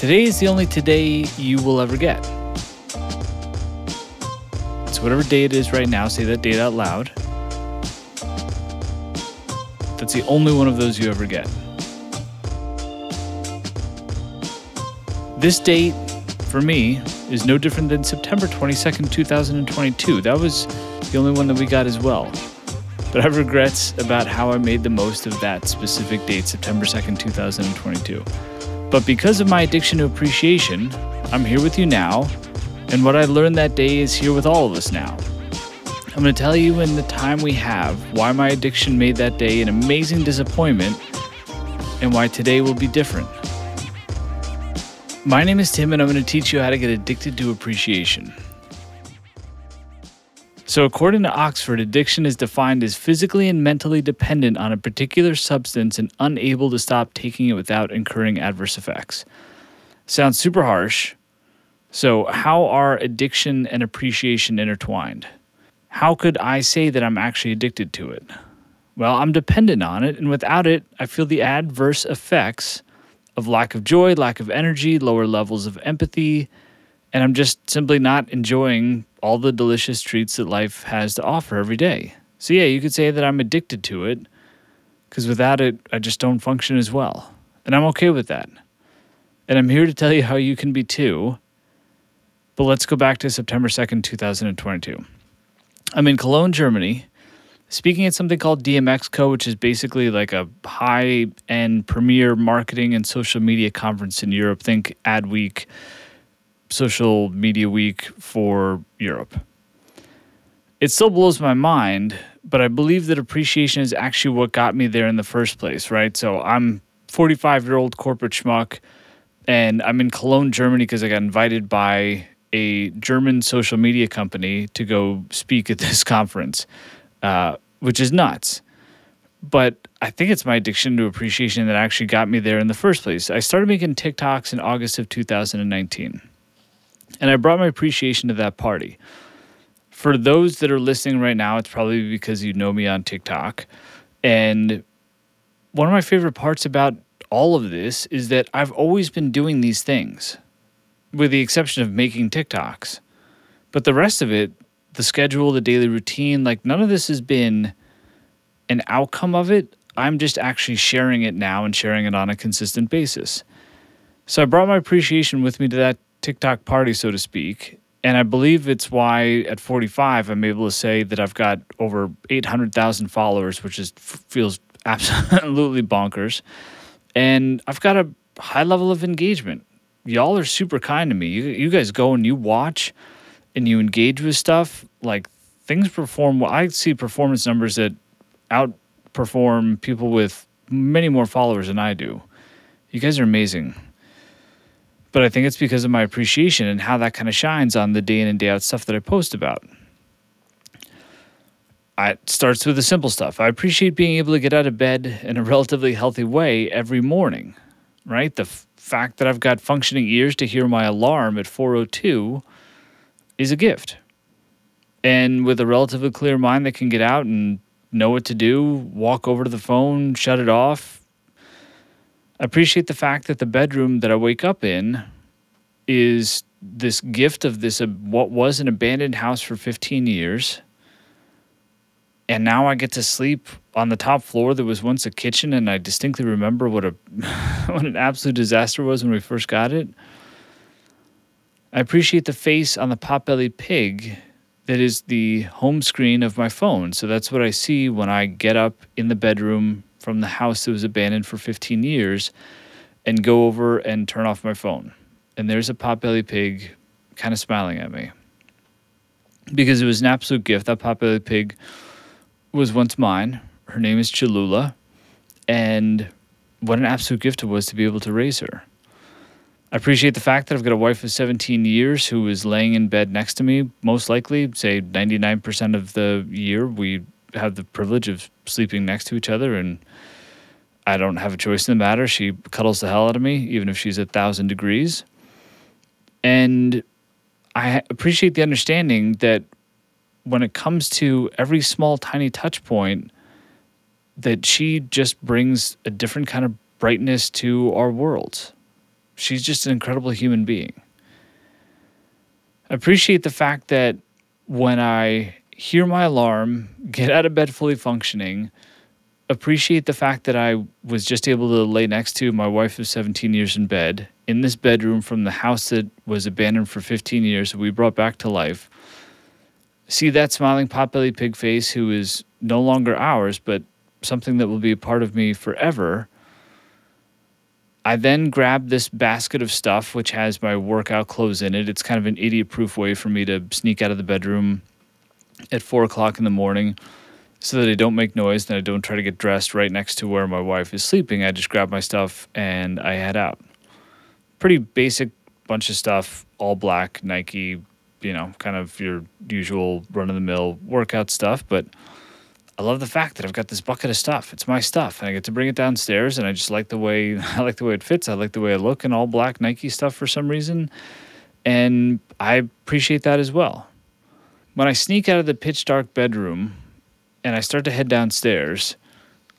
Today is the only today you will ever get. So, whatever day it is right now, say that date out loud. That's the only one of those you ever get. This date, for me, is no different than September 22nd, 2022. That was the only one that we got as well. But I have regrets about how I made the most of that specific date, September 2nd, 2022. But because of my addiction to appreciation, I'm here with you now, and what I learned that day is here with all of us now. I'm going to tell you in the time we have why my addiction made that day an amazing disappointment and why today will be different. My name is Tim, and I'm going to teach you how to get addicted to appreciation. So, according to Oxford, addiction is defined as physically and mentally dependent on a particular substance and unable to stop taking it without incurring adverse effects. Sounds super harsh. So, how are addiction and appreciation intertwined? How could I say that I'm actually addicted to it? Well, I'm dependent on it, and without it, I feel the adverse effects of lack of joy, lack of energy, lower levels of empathy, and I'm just simply not enjoying all the delicious treats that life has to offer every day. So, yeah, you could say that I'm addicted to it because without it, I just don't function as well. And I'm okay with that. And I'm here to tell you how you can be too. But let's go back to September 2nd, 2022. I'm in Cologne, Germany, speaking at something called DMEXCO, which is basically like a high end premier marketing and social media conference in Europe. Think Adweek social media week for Europe. It still blows my mind, but I believe that appreciation is actually what got me there in the first place, right? So I'm 45 year old corporate schmuck, and I'm in Cologne, Germany, because I got invited by a German social media company to go speak at this conference, uh, which is nuts. But I think it's my addiction to appreciation that actually got me there in the first place. I started making TikToks in August of 2019. And I brought my appreciation to that party. For those that are listening right now, it's probably because you know me on TikTok. And one of my favorite parts about all of this is that I've always been doing these things, with the exception of making TikToks. But the rest of it, the schedule, the daily routine, like none of this has been an outcome of it. I'm just actually sharing it now and sharing it on a consistent basis. So I brought my appreciation with me to that TikTok party, so to speak. And I believe it's why at 45, I'm able to say that I've got over 800,000 followers, which is feels absolutely bonkers. And I've got a high level of engagement. Y'all are super kind to me. You, you guys go and you watch and you engage with stuff. Like things perform. Well. I see performance numbers that outperform people with many more followers than I do. You guys are amazing but I think it's because of my appreciation and how that kind of shines on the day in and day out stuff that I post about. It starts with the simple stuff. I appreciate being able to get out of bed in a relatively healthy way every morning, right? The f- fact that I've got functioning ears to hear my alarm at 402 is a gift. And with a relatively clear mind that can get out and know what to do, walk over to the phone, shut it off, I appreciate the fact that the bedroom that I wake up in is this gift of this uh, what was an abandoned house for 15 years. And now I get to sleep on the top floor that was once a kitchen and I distinctly remember what a what an absolute disaster was when we first got it. I appreciate the face on the potbelly pig that is the home screen of my phone. So that's what I see when I get up in the bedroom from the house that was abandoned for 15 years and go over and turn off my phone. And there's a potbelly pig kind of smiling at me because it was an absolute gift. That potbelly pig was once mine. Her name is Cholula. And what an absolute gift it was to be able to raise her. I appreciate the fact that I've got a wife of 17 years who is laying in bed next to me, most likely, say 99% of the year. We have the privilege of sleeping next to each other and I don't have a choice in the matter. She cuddles the hell out of me, even if she's a thousand degrees. And I appreciate the understanding that when it comes to every small, tiny touch point, that she just brings a different kind of brightness to our world. she's just an incredible human being. I appreciate the fact that when I hear my alarm, get out of bed fully functioning, appreciate the fact that I was just able to lay next to my wife of 17 years in bed in this bedroom from the house that was abandoned for 15 years that we brought back to life. See that smiling potbelly pig face who is no longer ours, but something that will be a part of me forever I then grab this basket of stuff, which has my workout clothes in it. It's kind of an idiot proof way for me to sneak out of the bedroom at four o'clock in the morning so that I don't make noise and I don't try to get dressed right next to where my wife is sleeping. I just grab my stuff and I head out. Pretty basic bunch of stuff, all black, Nike, you know, kind of your usual run of the mill workout stuff, but I love the fact that I've got this bucket of stuff. It's my stuff, and I get to bring it downstairs. And I just like the way I like the way it fits. I like the way I look in all black Nike stuff for some reason, and I appreciate that as well. When I sneak out of the pitch dark bedroom and I start to head downstairs,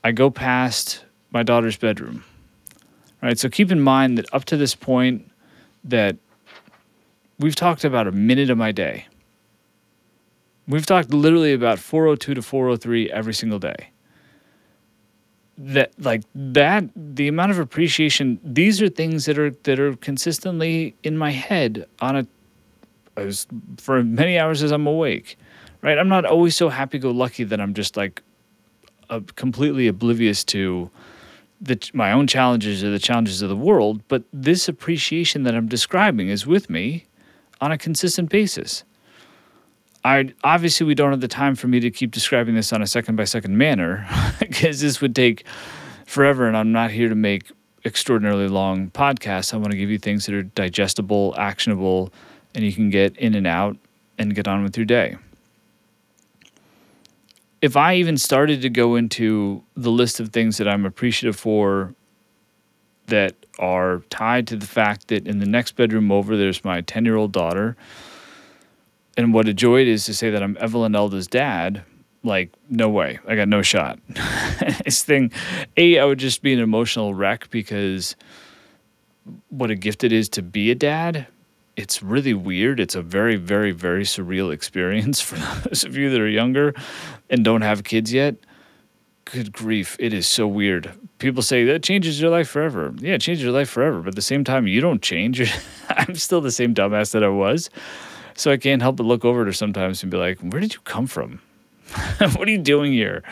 I go past my daughter's bedroom. All right, so keep in mind that up to this point, that we've talked about a minute of my day. We've talked literally about 402 to 403 every single day. That like that the amount of appreciation these are things that are that are consistently in my head on a as for many hours as I'm awake. Right? I'm not always so happy go lucky that I'm just like completely oblivious to the, my own challenges or the challenges of the world, but this appreciation that I'm describing is with me on a consistent basis. I obviously we don't have the time for me to keep describing this on a second by second manner because this would take forever, and I'm not here to make extraordinarily long podcasts. I want to give you things that are digestible, actionable, and you can get in and out and get on with your day. If I even started to go into the list of things that I'm appreciative for that are tied to the fact that in the next bedroom over, there's my 10 year old daughter and what a joy it is to say that I'm Evelyn Elda's dad. Like, no way. I got no shot. this thing, A, I would just be an emotional wreck because what a gift it is to be a dad. It's really weird. It's a very, very, very surreal experience for those of you that are younger and don't have kids yet. Good grief. It is so weird. People say that changes your life forever. Yeah, it changes your life forever. But at the same time, you don't change. I'm still the same dumbass that I was. So I can't help but look over her sometimes and be like, Where did you come from? what are you doing here?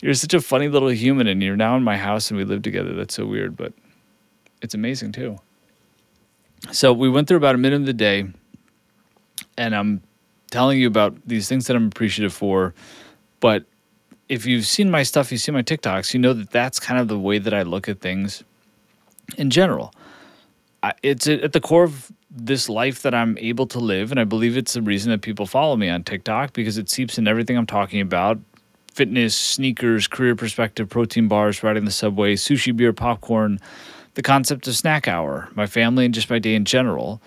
You're such a funny little human and you're now in my house and we live together. That's so weird, but it's amazing too. So we went through about a minute of the day and I'm telling you about these things that I'm appreciative for. But if you've seen my stuff, you see my TikToks, you know that that's kind of the way that I look at things in general. It's at the core of this life that I'm able to live. And I believe it's the reason that people follow me on TikTok because it seeps in everything I'm talking about fitness, sneakers, career perspective, protein bars, riding the subway, sushi, beer, popcorn, the concept of snack hour, my family, and just my day in general.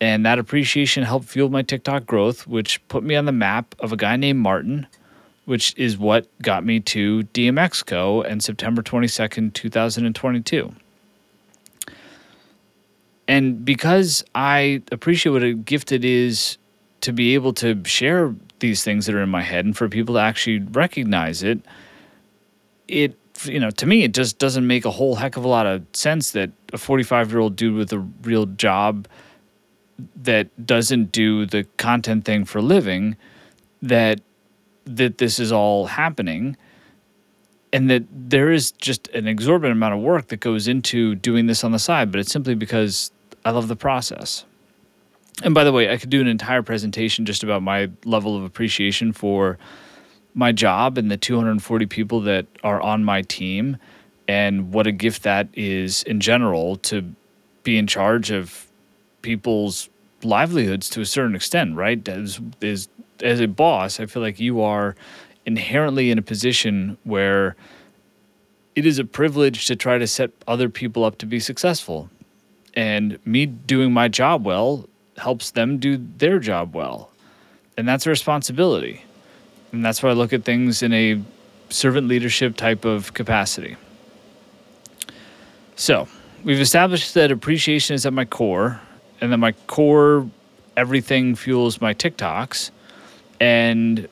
And that appreciation helped fuel my TikTok growth, which put me on the map of a guy named Martin, which is what got me to DMEXCO and September 22nd, 2022 and because I appreciate what a gift it is to be able to share these things that are in my head and for people to actually recognize it, it you know to me it just doesn't make a whole heck of a lot of sense that a 45 year old dude with a real job that doesn't do the content thing for living that that this is all happening and that there is just an exorbitant amount of work that goes into doing this on the side but it's simply because I love the process. And by the way, I could do an entire presentation just about my level of appreciation for my job and the 240 people that are on my team and what a gift that is in general to be in charge of people's livelihoods to a certain extent, right? As, as, as a boss, I feel like you are inherently in a position where it is a privilege to try to set other people up to be successful and me doing my job well helps them do their job well. And that's a responsibility. And that's why I look at things in a servant leadership type of capacity. So, we've established that appreciation is at my core, and that my core everything fuels my TikToks. And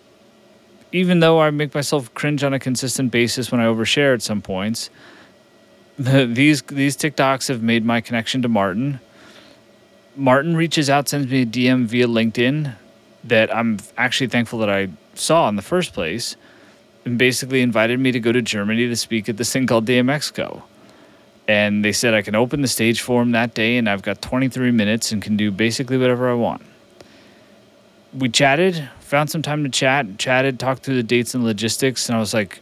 even though I make myself cringe on a consistent basis when I overshare at some points, these these TikToks have made my connection to Martin. Martin reaches out, sends me a DM via LinkedIn that I'm actually thankful that I saw in the first place, and basically invited me to go to Germany to speak at this thing called DMEXCO. And they said I can open the stage for him that day, and I've got 23 minutes and can do basically whatever I want. We chatted, found some time to chat, chatted, talked through the dates and logistics, and I was like,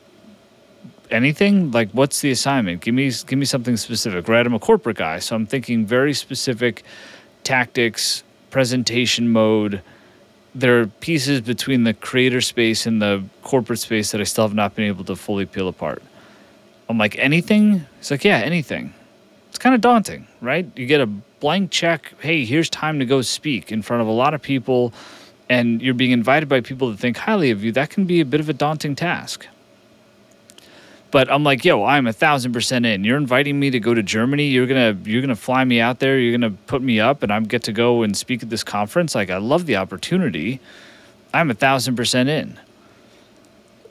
anything like what's the assignment give me give me something specific right i'm a corporate guy so i'm thinking very specific tactics presentation mode there are pieces between the creator space and the corporate space that i still have not been able to fully peel apart. I'm like anything? He's like yeah anything. It's kind of daunting right? You get a blank check hey here's time to go speak in front of a lot of people and you're being invited by people that think highly of you. That can be a bit of a daunting task but I'm like, yo, I'm a thousand percent in. You're inviting me to go to Germany. You're gonna you're gonna fly me out there. You're gonna put me up, and I'm get to go and speak at this conference. Like, I love the opportunity. I'm a thousand percent in.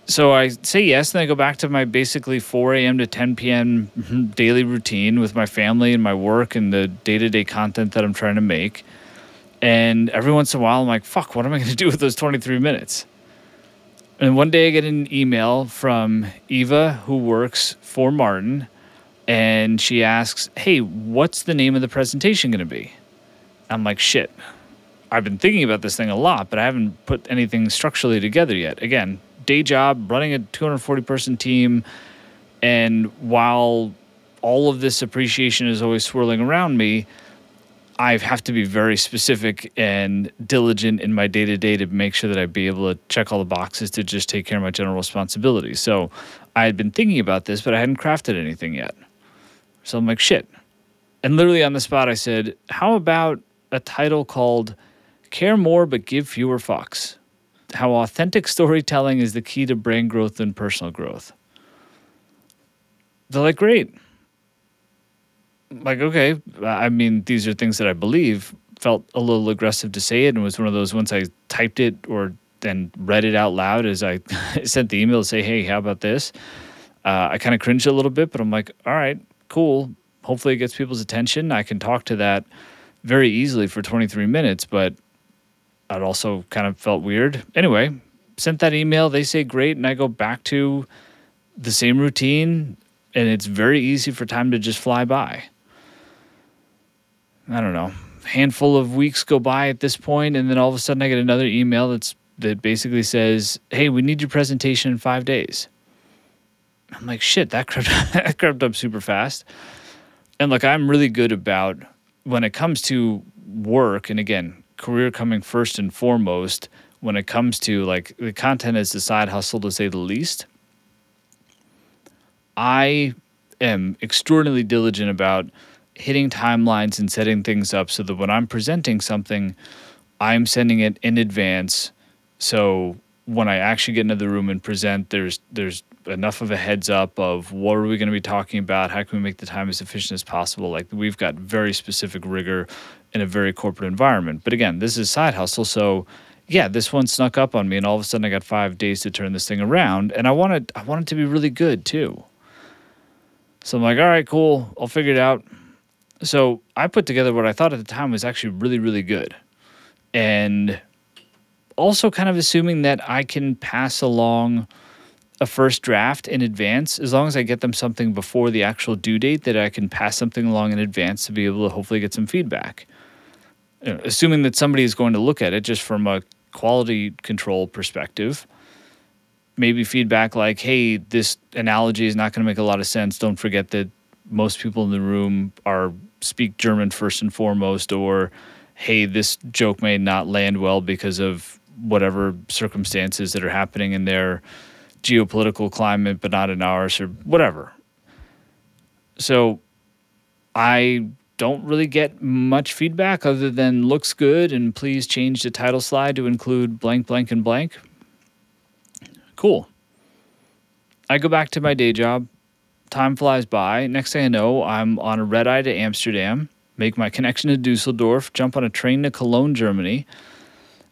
So I say yes, and I go back to my basically 4 a.m. to 10 p.m. daily routine with my family and my work and the day to day content that I'm trying to make. And every once in a while, I'm like, fuck, what am I going to do with those 23 minutes? And one day I get an email from Eva, who works for Martin, and she asks, Hey, what's the name of the presentation going to be? I'm like, Shit. I've been thinking about this thing a lot, but I haven't put anything structurally together yet. Again, day job, running a 240 person team. And while all of this appreciation is always swirling around me, I have to be very specific and diligent in my day to day to make sure that I'd be able to check all the boxes to just take care of my general responsibilities. So I had been thinking about this, but I hadn't crafted anything yet. So I'm like, shit. And literally on the spot, I said, how about a title called Care More But Give Fewer Fucks? How authentic storytelling is the key to brand growth and personal growth. They're like, great like, okay, I mean, these are things that I believe. Felt a little aggressive to say it, and was one of those once I typed it or then read it out loud as I sent the email to say, hey, how about this? Uh, I kind of cringed a little bit, but I'm like, all right, cool. Hopefully, it gets people's attention. I can talk to that very easily for 23 minutes, but it also kind of felt weird. Anyway, sent that email. They say great, and I go back to the same routine, and it's very easy for time to just fly by. I don't know, handful of weeks go by at this point, and then all of a sudden I get another email that's that basically says, "Hey, we need your presentation in five days." I'm like, "Shit, that crept that crept up super fast." And look, I'm really good about when it comes to work, and again, career coming first and foremost. When it comes to like the content is the side hustle to say the least. I am extraordinarily diligent about hitting timelines and setting things up so that when I'm presenting something, I'm sending it in advance. So when I actually get into the room and present, there's there's enough of a heads up of what are we going to be talking about? How can we make the time as efficient as possible? Like we've got very specific rigor in a very corporate environment. But again, this is side hustle, so yeah, this one snuck up on me, and all of a sudden I got five days to turn this thing around, and I wanted I wanted to be really good too. So I'm like, all right, cool, I'll figure it out. So I put together what I thought at the time was actually really, really good. And also kind of assuming that I can pass along a first draft in advance as long as I get them something before the actual due date that I can pass something along in advance to be able to hopefully get some feedback. You know, assuming that somebody is going to look at it just from a quality control perspective. Maybe feedback like, hey, this analogy is not going to make a lot of sense. Don't forget that most people in the room are speak German first and foremost, or hey, this joke may not land well because of whatever circumstances that are happening in their geopolitical climate, but not in ours, or whatever. So I don't really get much feedback other than looks good and please change the title slide to include blank, blank, and blank. Cool. I go back to my day job, time flies by. Next thing I know, I'm on a red eye to Amsterdam, make my connection to Dusseldorf, jump on a train to Cologne, Germany,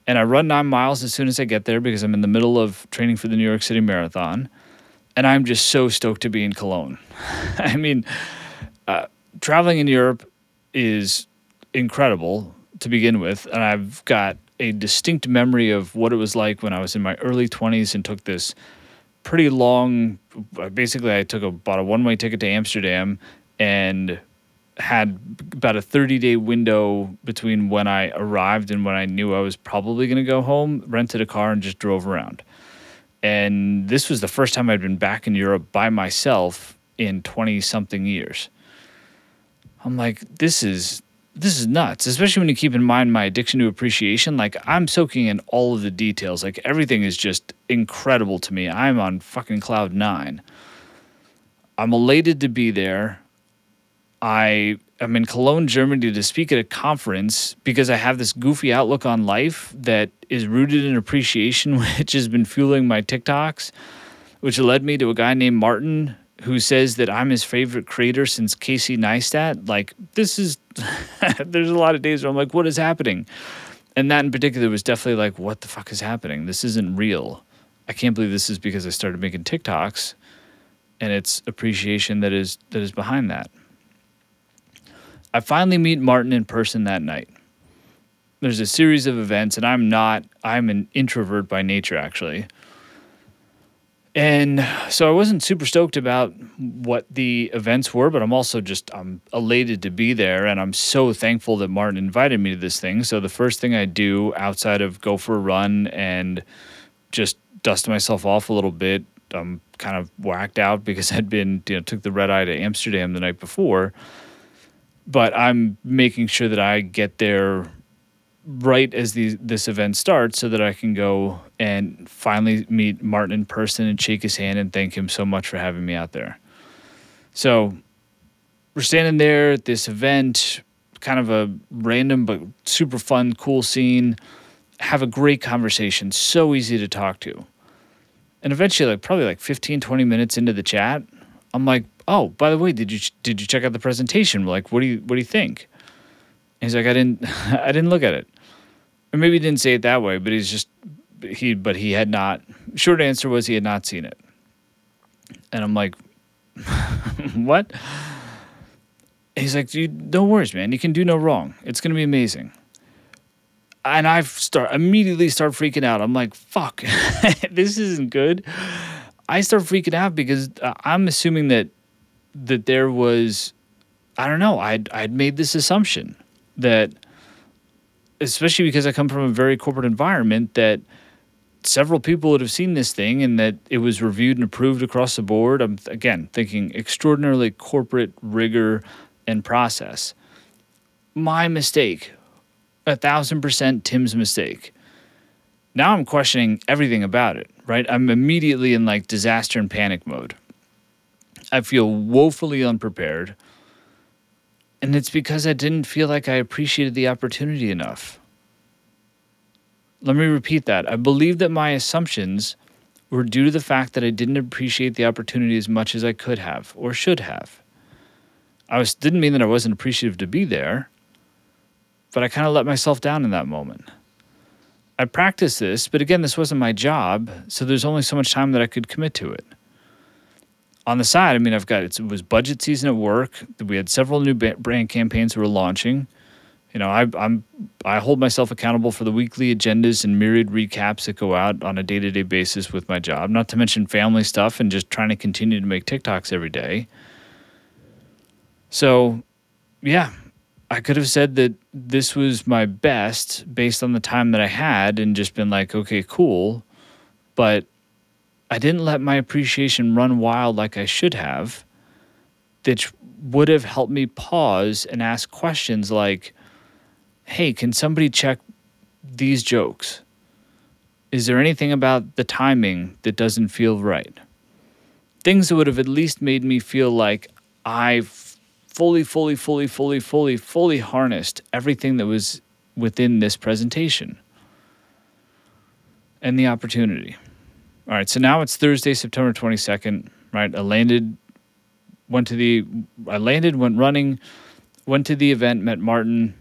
and I run nine miles as soon as I get there because I'm in the middle of training for the New York City Marathon. And I'm just so stoked to be in Cologne. I mean, uh, traveling in Europe is incredible to begin with. And I've got a distinct memory of what it was like when I was in my early 20s and took this pretty long basically I took a, bought a one-way ticket to Amsterdam and had about a 30 day window between when I arrived and when I knew I was probably going to go home, rented a car and just drove around. And this was the first time I'd been back in Europe by myself in 20 something years. I'm like, this is this is nuts, especially when you keep in mind my addiction to appreciation. Like I'm soaking in all of the details. Like everything is just incredible to me. I'm on fucking cloud nine. I'm elated to be there. I am in Cologne, Germany to speak at a conference because I have this goofy outlook on life that is rooted in appreciation, which has been fueling my TikToks, which led me to a guy named Martin who says that I'm his favorite creator since Casey Neistat. Like, this is, there's a lot of days where I'm like, what is happening? And that in particular was definitely like, what the fuck is happening? This isn't real. I can't believe this is because I started making TikToks and it's appreciation that is that is behind that. I finally meet Martin in person that night. There's a series of events and I'm not I'm an introvert by nature actually. And so I wasn't super stoked about what the events were, but I'm also just I'm elated to be there and I'm so thankful that Martin invited me to this thing. So the first thing I do outside of go for a run and just dust myself off a little bit, I'm kind of whacked out because I'd been, you know, took the red eye to Amsterdam the night before. But I'm making sure that I get there right as the, this event starts so that I can go and finally meet Martin in person and shake his hand and thank him so much for having me out there. So we're standing there at this event, kind of a random but super fun, cool scene. Have a great conversation, so easy to talk to. And eventually, like probably like 15, 20 minutes into the chat, I'm like, oh, by the way, did you did you check out the presentation? Like, what do you what do you think? He's like, I didn't I didn't look at it or maybe he didn't say it that way, but he's just he but he had not short answer was he had not seen it. And I'm like, what? He's like, Dude, no worries, man. You can do no wrong. It's gonna be amazing. And I start immediately start freaking out. I'm like, fuck, this isn't good. I start freaking out because uh, I'm assuming that that there was, I don't know, I'd I'd made this assumption that especially because I come from a very corporate environment that several people would have seen this thing and that it was reviewed and approved across the board. I'm again thinking extraordinarily corporate rigor and process. My mistake, a thousand percent Tim's mistake. Now I'm questioning everything about it, right? I'm immediately in like disaster and panic mode. I feel woefully unprepared. And it's because I didn't feel like I appreciated the opportunity enough. Let me repeat that. I believe that my assumptions were due to the fact that I didn't appreciate the opportunity as much as I could have or should have. I was didn't mean that I wasn't appreciative to be there, but I kind of let myself down in that moment. I practiced this, but again, this wasn't my job, so there's only so much time that I could commit to it on the side, I mean, I've got it was budget season at work. We had several new brand campaigns we were launching. You know, I, I'm I hold myself accountable for the weekly agendas and myriad recaps that go out on a day to day basis with my job. Not to mention family stuff and just trying to continue to make TikToks every day. So, yeah, I could have said that this was my best based on the time that I had and just been like, okay, cool. But I didn't let my appreciation run wild like I should have, that would have helped me pause and ask questions like, hey, can somebody check these jokes? Is there anything about the timing that doesn't feel right? Things that would have at least made me feel like I fully, fully, fully, fully, fully, fully harnessed everything that was within this presentation and the opportunity. All right, so now it's Thursday, September 22nd, right? I landed went to the, I landed, went running, went to the event, met Martin.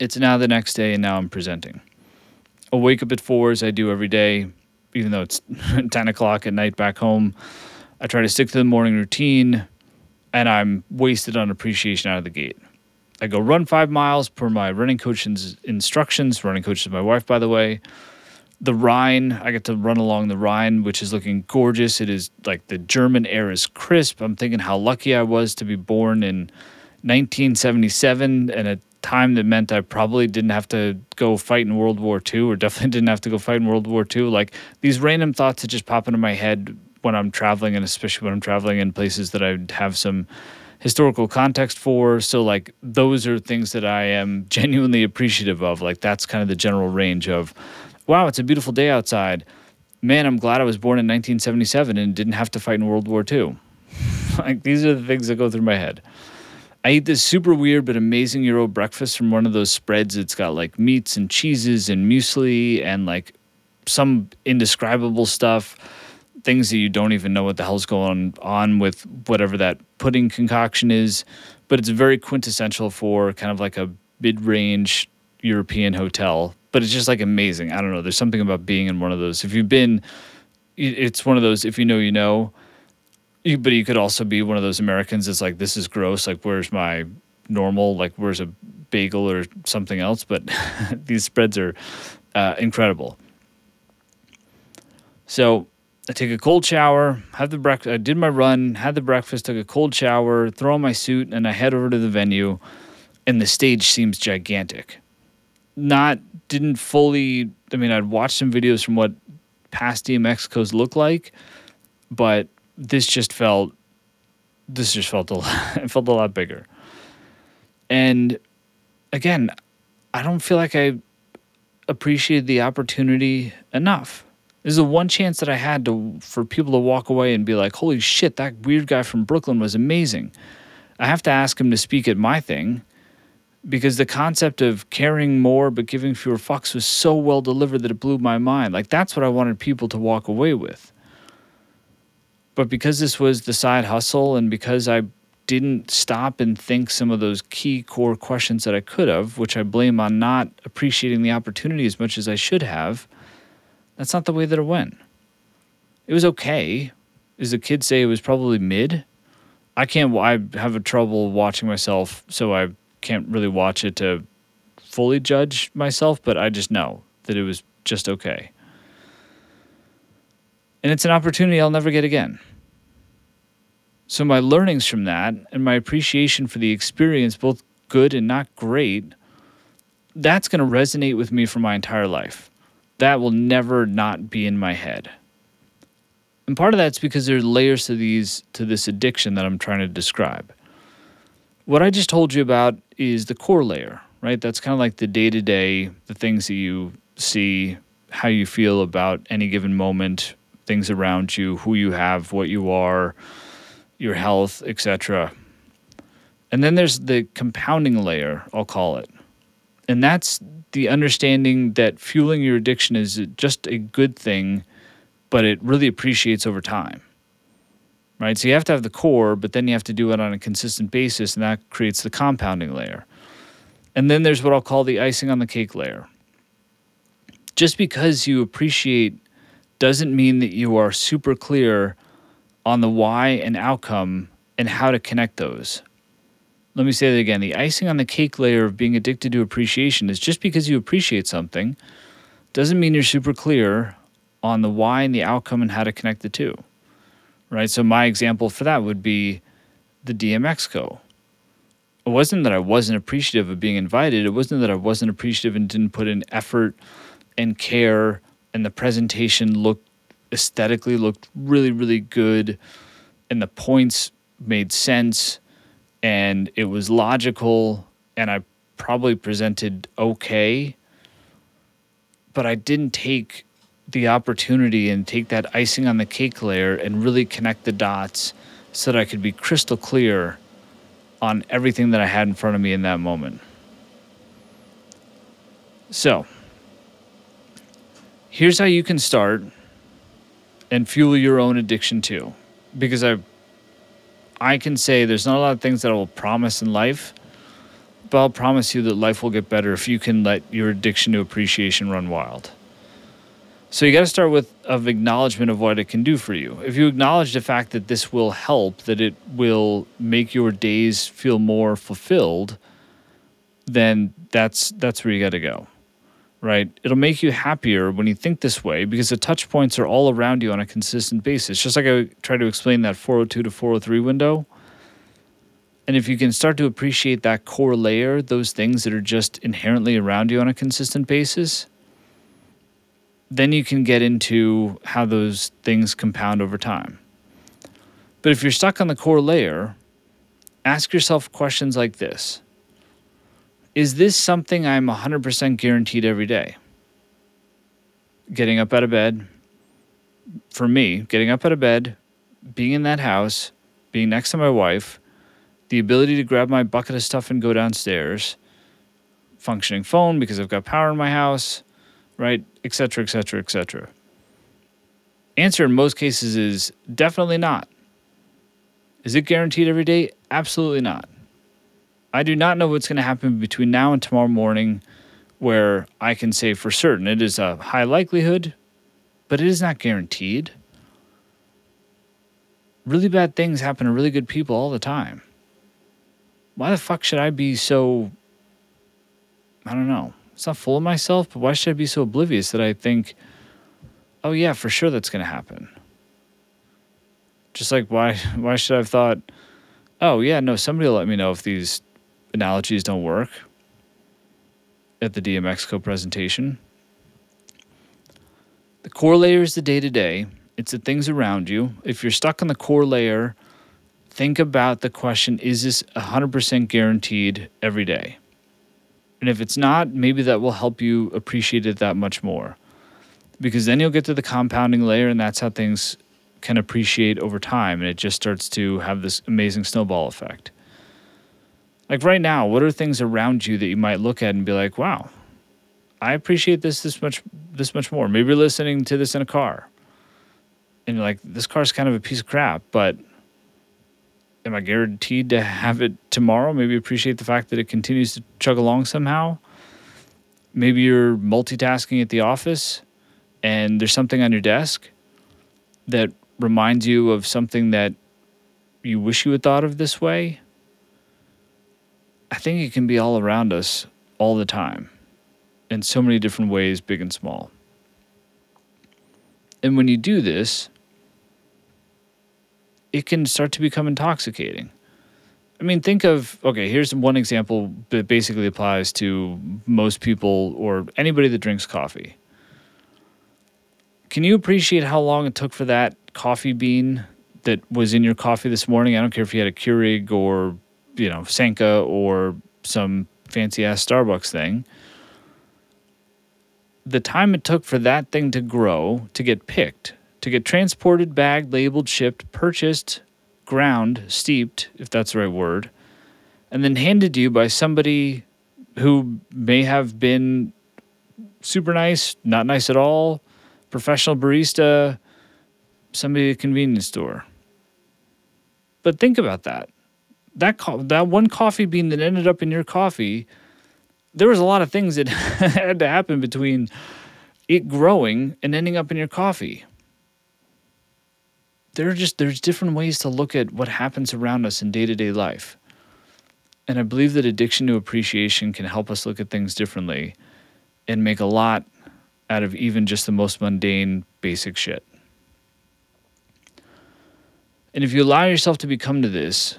It's now the next day, and now I'm presenting. I'll wake up at four as I do every day, even though it's 10 o'clock at night back home. I try to stick to the morning routine, and I'm wasted on appreciation out of the gate. I go run five miles per my running coach's instructions. Running coach is my wife, by the way. The Rhine, I get to run along the Rhine, which is looking gorgeous. It is like the German air is crisp. I'm thinking how lucky I was to be born in 1977 and a time that meant I probably didn't have to go fight in World War II, or definitely didn't have to go fight in World War II. Like these random thoughts that just pop into my head when I'm traveling, and especially when I'm traveling in places that I have some historical context for. So, like, those are things that I am genuinely appreciative of. Like, that's kind of the general range of, wow, it's a beautiful day outside. Man, I'm glad I was born in 1977 and didn't have to fight in World War II. like, these are the things that go through my head. I eat this super weird but amazing Euro breakfast from one of those spreads. It's got like meats and cheeses and muesli and like some indescribable stuff, things that you don't even know what the hell's going on with whatever that pudding concoction is. But it's very quintessential for kind of like a mid range European hotel. But it's just like amazing. I don't know. There's something about being in one of those. If you've been, it's one of those, if you know, you know but you could also be one of those Americans that's like, this is gross. Like, where's my normal? Like, where's a bagel or something else? But these spreads are uh, incredible. So I take a cold shower, have the breakfast. I did my run, had the breakfast, took a cold shower, throw on my suit, and I head over to the venue. And the stage seems gigantic. Not didn't fully. I mean, I'd watched some videos from what past DMX look like, but this just felt this just felt a lot, it felt a lot bigger. And again, I don't feel like I appreciated the opportunity enough. This is the one chance that I had to for people to walk away and be like, "Holy shit, that weird guy from Brooklyn was amazing." I have to ask him to speak at my thing because the concept of caring more but giving fewer fucks was so well delivered that it blew my mind. Like that's what I wanted people to walk away with. But because this was the side hustle and because I didn't stop and think some of those key core questions that I could have, which I blame on not appreciating the opportunity as much as I should have, that's not the way that it went. It was okay. As the kids say, it was probably mid. I can't, I have a trouble watching myself, so I can't really watch it to fully judge myself, but I just know that it was just okay. And it's an opportunity I'll never get again. So, my learnings from that and my appreciation for the experience, both good and not great, that's going to resonate with me for my entire life. That will never not be in my head. And part of that's because there's layers to these to this addiction that I'm trying to describe. What I just told you about is the core layer, right? That's kind of like the day-to-day, the things that you see, how you feel about any given moment, things around you, who you have, what you are, your health, etc. And then there's the compounding layer, I'll call it. And that's the understanding that fueling your addiction is just a good thing, but it really appreciates over time. Right? So you have to have the core, but then you have to do it on a consistent basis, and that creates the compounding layer. And then there's what I'll call the icing on the cake layer. Just because you appreciate doesn't mean that you are super clear on the why and outcome and how to connect those. Let me say that again. The icing on the cake layer of being addicted to appreciation is just because you appreciate something doesn't mean you're super clear on the why and the outcome and how to connect the two. Right? So my example for that would be the DMEXCO. It wasn't that I wasn't appreciative of being invited. It wasn't that I wasn't appreciative and didn't put in effort and care and the presentation looked aesthetically looked really really good and the points made sense and it was logical and I probably presented okay but I didn't take the opportunity and take that icing on the cake layer and really connect the dots so that I could be crystal clear on everything that I had in front of me in that moment. So, here's how you can start and fuel your own addiction too. Because I I can say there's not a lot of things that I will promise in life, but I'll promise you that life will get better if you can let your addiction to appreciation run wild. So you got to start with of acknowledgement of what it can do for you. If you acknowledge the fact that this will help, that it will make your days feel more fulfilled, then that's that's where you got to go. Right? It'll make you happier when you think this way because the touch points are all around you on a consistent basis. Just like I tried to explain that 402 to 403 window. And if you can start to appreciate that core layer, those things that are just inherently around you on a consistent basis, then you can get into how those things compound over time. But if you're stuck on the core layer, ask yourself questions like this Is this something I'm 100% guaranteed every day? Getting up out of bed, for me, getting up out of bed, being in that house, being next to my wife, the ability to grab my bucket of stuff and go downstairs, functioning phone because I've got power in my house, right? Et cetera, et cetera, et cetera. Answer in most cases is definitely not. Is it guaranteed every day? Absolutely not. I do not know what's going to happen between now and tomorrow morning where I can say for certain it is a high likelihood, but it is not guaranteed. Really bad things happen to really good people all the time. Why the fuck should I be so I don't know it's not full of myself, but why should I be so oblivious that I think, oh yeah, for sure that's to happen? Just like why why should I have thought, oh yeah, no, somebody will let me know if these analogies don't work at the DMX presentation. The core layer is the day to day. It's the things around you. If you're stuck on the core layer, think about the question is this 100% guaranteed every day? And if it's not, maybe that will help you appreciate it that much more. Because then you'll get to the compounding layer, and that's how things can appreciate over time. And it just starts to have this amazing snowball effect. Like right now, what are things around you that you might look at and be like, wow, I appreciate this this much this much more. Maybe you're listening to this in a car. And you're like, this car's kind of a piece of crap, but am I guaranteed to have it tomorrow? Maybe appreciate the fact that it continues to chug along somehow. Maybe you're multitasking at the office and there's something on your desk that reminds you of something that you wish you had thought of this way. I think it can be all around us all the time in so many different ways, big and small. And when you do this, it can start to become intoxicating. I mean, think of okay, here's one example that basically applies to most people or anybody that drinks coffee. Can you appreciate how long it took for that coffee bean that was in your coffee this morning? I don't care if you had a Keurig or, you know, Sanka or some fancy ass Starbucks thing. The time it took for that thing to grow, to get picked, to get transported, bagged, labeled, shipped, purchased, ground, steeped, if that's the right word, and then handed to you by somebody who may have been super nice, not nice at all, professional barista, somebody at a convenience store. But think about that. That co- that one coffee bean that ended up in your coffee, there was a lot of things that had to happen between it growing and ending up in your coffee there are just there's different ways to look at what happens around us in day-to-day life. And I believe that addiction to appreciation can help us look at things differently and make a lot out of even just the most mundane basic shit. And if you allow yourself to become to this,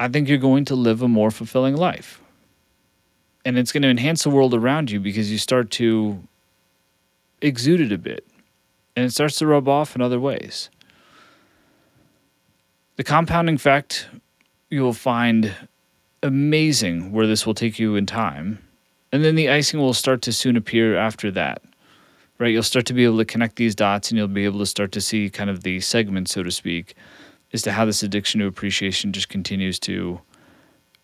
I think you're going to live a more fulfilling life. And it's going to enhance the world around you because you start to exude it a bit and it starts to rub off in other ways. The compounding effect you will find amazing where this will take you in time. And then the icing will start to soon appear after that. Right? You'll start to be able to connect these dots and you'll be able to start to see kind of the segment, so to speak, as to how this addiction to appreciation just continues to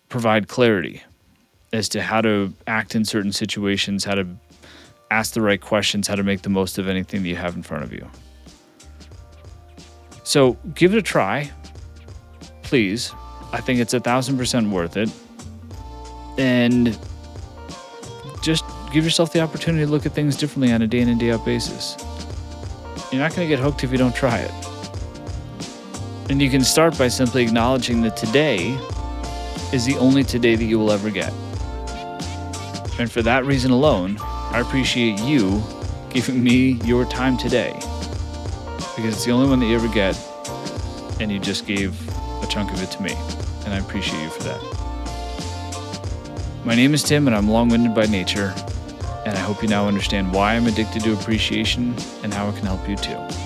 provide clarity as to how to act in certain situations, how to ask the right questions, how to make the most of anything that you have in front of you. So give it a try please. I think it's a thousand percent worth it. And just give yourself the opportunity to look at things differently on a day in and day out basis. You're not going to get hooked if you don't try it. And you can start by simply acknowledging that today is the only today that you will ever get. And for that reason alone, I appreciate you giving me your time today because it's the only one that you ever get, and you just gave a chunk of it to me, and I appreciate you for that. My name is Tim, and I'm long winded by nature, and I hope you now understand why I'm addicted to appreciation and how it can help you too.